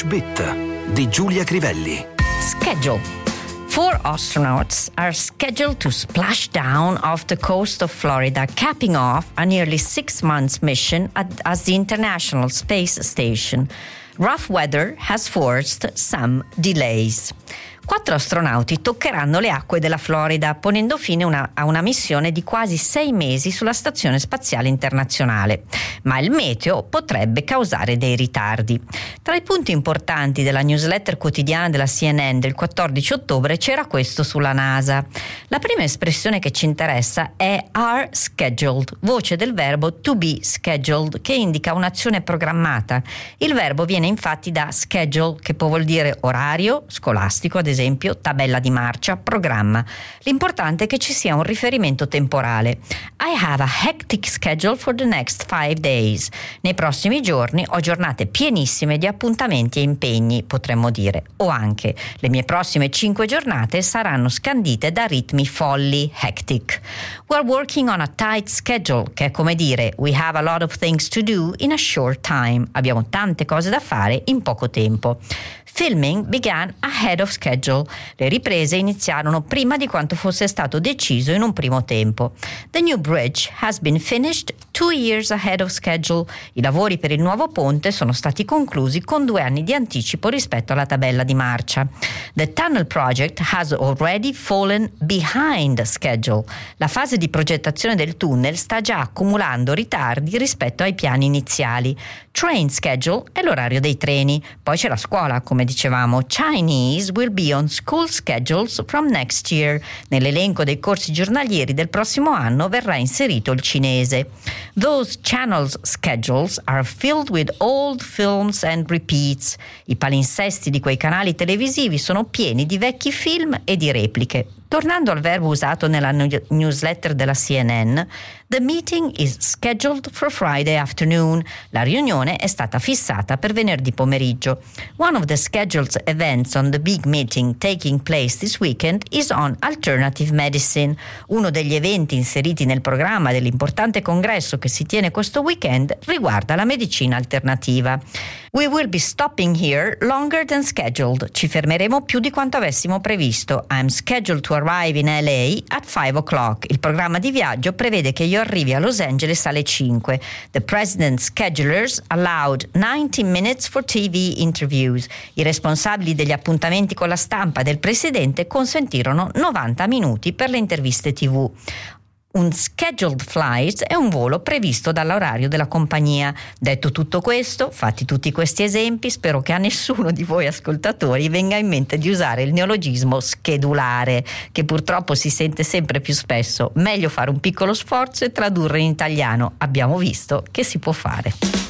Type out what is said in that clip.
Bit di Giulia Crivelli. Schedule. Four astronauts are scheduled to splash down off the coast of Florida, capping off a nearly six months mission at, as the International Space Station. Rough weather has forced some delays. Quattro astronauti toccheranno le acque della Florida, ponendo fine una, a una missione di quasi sei mesi sulla Stazione Spaziale Internazionale. Ma il meteo potrebbe causare dei ritardi. Tra i punti importanti della newsletter quotidiana della CNN del 14 ottobre c'era questo sulla NASA. La prima espressione che ci interessa è are scheduled, voce del verbo to be scheduled, che indica un'azione programmata. Il verbo viene infatti da schedule, che può vuol dire orario, scolastico, ad esempio tabella di marcia, programma. L'importante è che ci sia un riferimento temporale. I have a hectic schedule for the next five days. Nei prossimi giorni ho giornate pienissime di appuntamenti e impegni, potremmo dire. O anche le mie prossime cinque giornate saranno scandite da ritmi folli, hectic. We're working on a tight schedule, che è come dire we have a lot of things to do in a short time. Abbiamo tante cose da fare in poco tempo. Filming began ahead of schedule. Le riprese iniziarono prima di quanto fosse stato deciso in un primo tempo. The new bridge has been finished two years ahead of schedule. I lavori per il nuovo ponte sono stati conclusi con due anni di anticipo rispetto alla tabella di marcia. The tunnel project has already fallen behind schedule. La fase di progettazione del tunnel sta già accumulando ritardi rispetto ai piani iniziali. Train schedule è l'orario dei treni, poi c'è la scuola, come dicevamo, Chinese will be on school schedules from next year. Nell'elenco dei corsi giornalieri del prossimo anno verrà inserito il cinese. Those channels schedules are filled with old films and repeats. I palinsesti di quei canali televisivi sono pieni di vecchi film e di repliche. Tornando al verbo usato nella newsletter della CNN, the meeting is scheduled for Friday afternoon. La riunione è stata fissata per venerdì pomeriggio. One of the scheduled events on the big meeting taking place this weekend is on alternative medicine. Uno degli eventi inseriti nel programma dell'importante congresso che si tiene questo weekend riguarda la medicina alternativa. We will be stopping here longer than scheduled. Ci fermeremo più di quanto avessimo previsto. I'm scheduled to arrive in LA at 5 o'clock. Il programma di viaggio prevede che io arrivi a Los Angeles alle 5. The president's schedulers allowed 90 minutes for TV interviews. I responsabili degli appuntamenti con la stampa del presidente consentirono 90 minuti per le interviste TV. Un scheduled flight è un volo previsto dall'orario della compagnia. Detto tutto questo, fatti tutti questi esempi, spero che a nessuno di voi ascoltatori venga in mente di usare il neologismo schedulare, che purtroppo si sente sempre più spesso. Meglio fare un piccolo sforzo e tradurre in italiano. Abbiamo visto che si può fare.